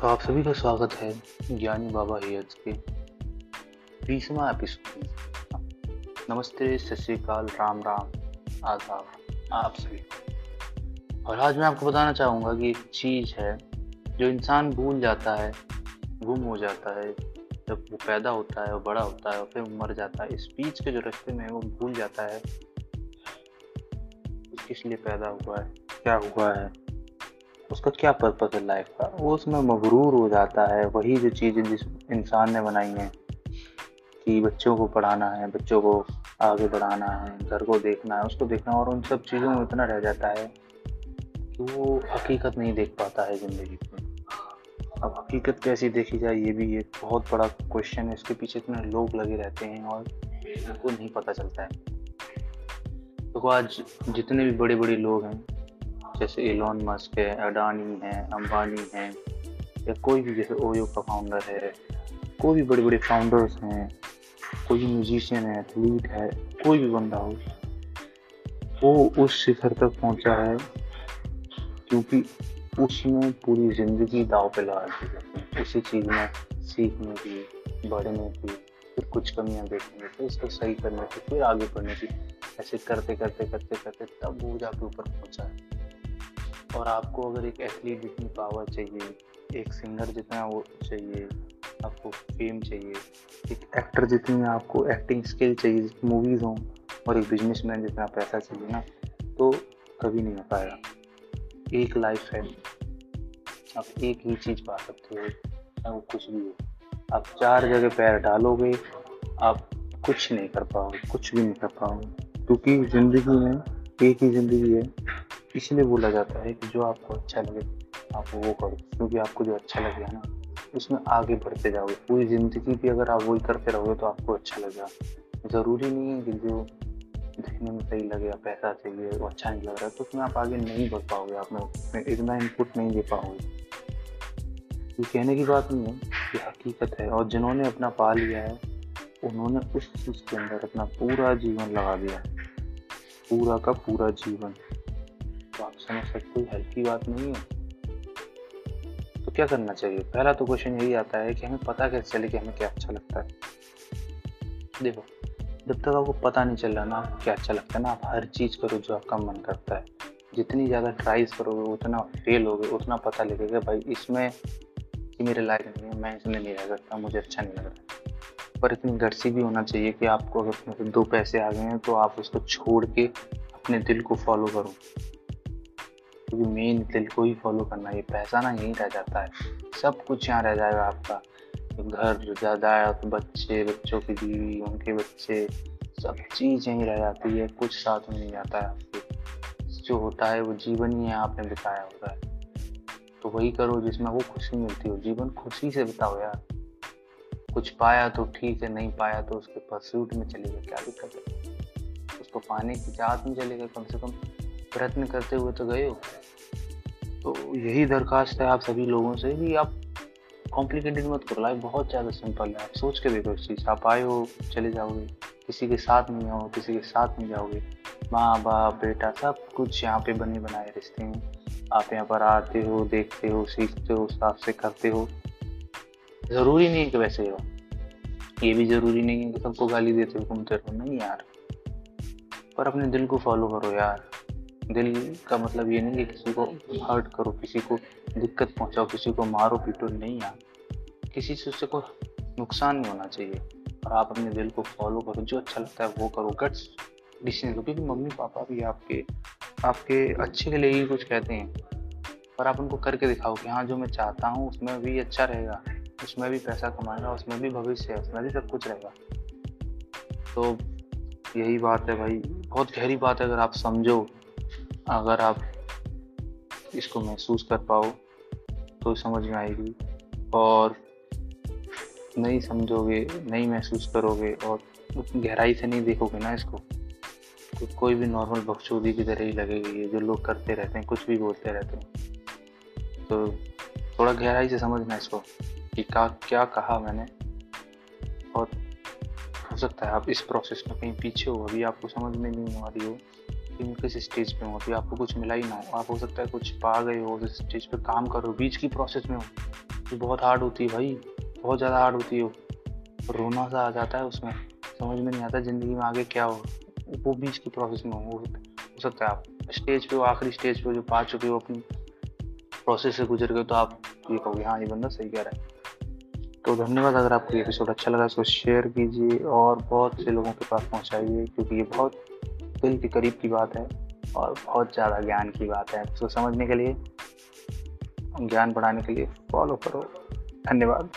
तो आप सभी का स्वागत है ज्ञानी बाबा हियर्स के बीसवा एपिसोड नमस्ते, सत श्रीकाल राम राम, आदाब, आप सभी। और आज मैं आपको बताना चाहूँगा कि एक चीज़ है, जो इंसान भूल जाता है, गुम हो जाता है, जब वो पैदा होता है और बड़ा होता है, और फिर मर जाता है। इस बीच के जो रास्ते में वो भूल जाता है किस लिए पैदा हुआ है, क्या हुआ है उसका क्या पर्पज है लाइफ का? वो उसमें मगरूर हो जाता है। वही जो चीज़ें जिस इंसान ने बनाई हैं कि बच्चों को पढ़ाना है, बच्चों को आगे बढ़ाना है, घर को देखना है, उसको देखना है और उन सब चीज़ों में इतना रह जाता है कि वो हकीकत नहीं देख पाता है ज़िंदगी में। अब हकीकत कैसी देखी जाए, ये भी एक बहुत बड़ा क्वेश्चन है। इसके पीछे इतने लोग लगे रहते हैं और उनको नहीं पता चलता है। तो आज जितने भी बड़े बड़े लोग हैं जैसे एलॉन मस्क है अडानी है अंबानी है, या कोई भी जैसे ओयो का फाउंडर है, कोई भी बड़े बड़े फाउंडर्स हैं, कोई भी म्यूजिशियन है एथलीट है, कोई भी बंदा हो, वो उस शिखर तक पहुँचा है क्योंकि उसने पूरी ज़िंदगी दाव पे लगा दी उसी चीज़ में सीखने की, बढ़ने की, फिर कुछ कमियाँ देखने की, फिर उसको सही करने की, फिर आगे बढ़ने की, ऐसे करते करते करते करते तब वो जाके ऊपर पहुँचा है। और आपको अगर एक एथलीट जितनी पावर चाहिए, एक सिंगर जितना वो चाहिए, आपको फेम चाहिए, एक एक्टर जितनी आपको एक्टिंग स्किल चाहिए मूवीज़ हों और एक बिजनेसमैन जितना पैसा चाहिए ना तो कभी नहीं हो पाएगा। एक लाइफ है। आप एक ही चीज़ पा सकते हो, चाहे वो कुछ भी हो। आप चार जगह पैर डालोगे, आप कुछ नहीं कर पाओगे, कुछ भी नहीं कर पाओगे, क्योंकि ज़िंदगी में एक ही ज़िंदगी है। इसलिए बोला जाता है कि जो आपको अच्छा लगे, आप वो करो। क्योंकि आपको जो अच्छा लगेगा ना, उसमें आगे बढ़ते जाओगे। पूरी ज़िंदगी भी अगर आप वही करते रहोगे तो आपको अच्छा लगेगा। ज़रूरी नहीं है कि जो देखने में सही लगेगा पैसा चाहिए वो अच्छा नहीं लग रहा है तो उसमें आप आगे नहीं बढ़ पाओगे। आप में इतना इनपुट नहीं दे पाओगे। ये कहने की बात नहीं है ये हकीकत है। और जिन्होंने अपना पा लिया है, उन्होंने उस चीज़ के अंदर अपना पूरा जीवन लगा दिया पूरा का पूरा जीवन। तो आप समझ सकते हो हल्की बात नहीं है। तो क्या करना चाहिए? पहला तो क्वेश्चन यही आता है कि हमें पता कैसे चले कि हमें क्या अच्छा लगता है। देखो, जब तक आपको पता नहीं चल रहा ना आपको क्या अच्छा लगता है ना, आप हर चीज़ करो जो आपका मन करता है। जितनी ज़्यादा ट्राइज करोगे, उतना फेल होगे, उतना पता लगेगा भाई इसमें कि मेरे लायक नहीं है, मैं इसमें नहीं रह सकता, मुझे अच्छा नहीं लग रहा पर इतनी गड़सी भी होना चाहिए कि आपको अगर दो पैसे आ गए हैं तो आप उसको छोड़ के अपने दिल को फॉलो करो। क्योंकि मेन दिल को ही फॉलो करना, ये पैसा ना यहीं रह जाता है। सब कुछ यहाँ रह जाएगा आपका। घर जायदाद, बच्चे, बच्चों की बीवी, उनके बच्चे, सब चीज़ यहीं रह जाती है, कुछ साथ में नहीं आता है आपके। जो होता है, वो जीवन ही आपने बिताया होता है। तो वही करो जिसमें वो खुशी मिलती हो। जीवन खुशी से बिताओ यार। कुछ पाया तो ठीक है, नहीं पाया तो उसके परस्यूट में चलेगा। क्या दिक्कत है? उसको पाने की चाहत में चलेगा कम से कम। प्रयत्न करते हुए तो गए हो? तो यही दरखास्त है आप सभी लोगों से कि आप कॉम्प्लिकेटेड मत करो। लाइफ बहुत ज़्यादा सिंपल है। आप सोच के देखो इस चीज़ आप आए हो, चले जाओगे। किसी के साथ नहीं आओ, किसी के साथ नहीं जाओगे। माँ, बाप, बेटा सब कुछ यहाँ पे बने बनाए रिश्ते हैं। आप यहाँ पर आते हो, देखते हो, सीखते हो, साफ़ से करते हो। ज़रूरी नहीं है कि वैसे हो ये भी ज़रूरी नहीं है कि सबको गाली देते हो, घूमते रहो। नहीं यार। पर अपने दिल को फॉलो करो यार। दिल का मतलब ये नहीं कि किसी को हर्ट करो, किसी को दिक्कत पहुंचाओ, किसी को मारो, पीटो, नहीं यार। किसी से उससे कोई नुकसान नहीं होना चाहिए। और आप अपने दिल को फॉलो करो, जो अच्छा लगता है वो करो। गट्स डिसीज़न लो क्योंकि मम्मी, पापा भी आपके आपके अच्छे के लिए ही कुछ कहते हैं। पर आप उनको करके दिखाओ कि हाँ जो मैं चाहता हूँ, उसमें भी अच्छा रहेगा। उसमें भी पैसा कमाएगा, उसमें भी भविष्य है, उसमें भी सब कुछ रहेगा। तो यही बात है भाई। बहुत गहरी बात है, अगर आप समझो। अगर आप इसको महसूस कर पाओ तो समझ में आएगी। और नहीं समझोगे, नहीं महसूस करोगे और गहराई से नहीं देखोगे ना इसको तो कोई भी नॉर्मल बखचौदी की तरह ही लगेगी ये जो लोग करते रहते हैं, कुछ भी बोलते रहते हैं। तो थोड़ा गहराई से समझना इसको कि का, क्या कहा मैंने। और हो सकता है आप इस प्रोसेस में कहीं पीछे हो, अभी आपको समझ में नहीं आ रही हो। कि किस स्टेज पे हो? अभी आपको कुछ मिला ही ना हो। आप हो सकता है कुछ पा गए हो उस स्टेज पे काम कर करो बीच की प्रोसेस में हो। ये बहुत हार्ड होती है भाई। बहुत ज़्यादा हार्ड होती है रोना सा आ जाता है उसमें। समझ में नहीं आता ज़िंदगी में आगे क्या हो। वो बीच की प्रोसेस में हो हो सकता है आप स्टेज पे वो आखिरी स्टेज पे जो पा चुके हो अपनी प्रोसेस से गुजर गए तो आप ये कहोगे हाँ ये बंदा सही कह रहा है। तो धन्यवाद अगर आपको ये एपिसोड अच्छा लगा, इसको शेयर कीजिए और बहुत से लोगों के पास पहुँचाइए, क्योंकि ये बहुत दिल के करीब की बात है और बहुत ज़्यादा ज्ञान की बात है। इसको समझने के लिए, ज्ञान बढ़ाने के लिए फॉलो करो। धन्यवाद।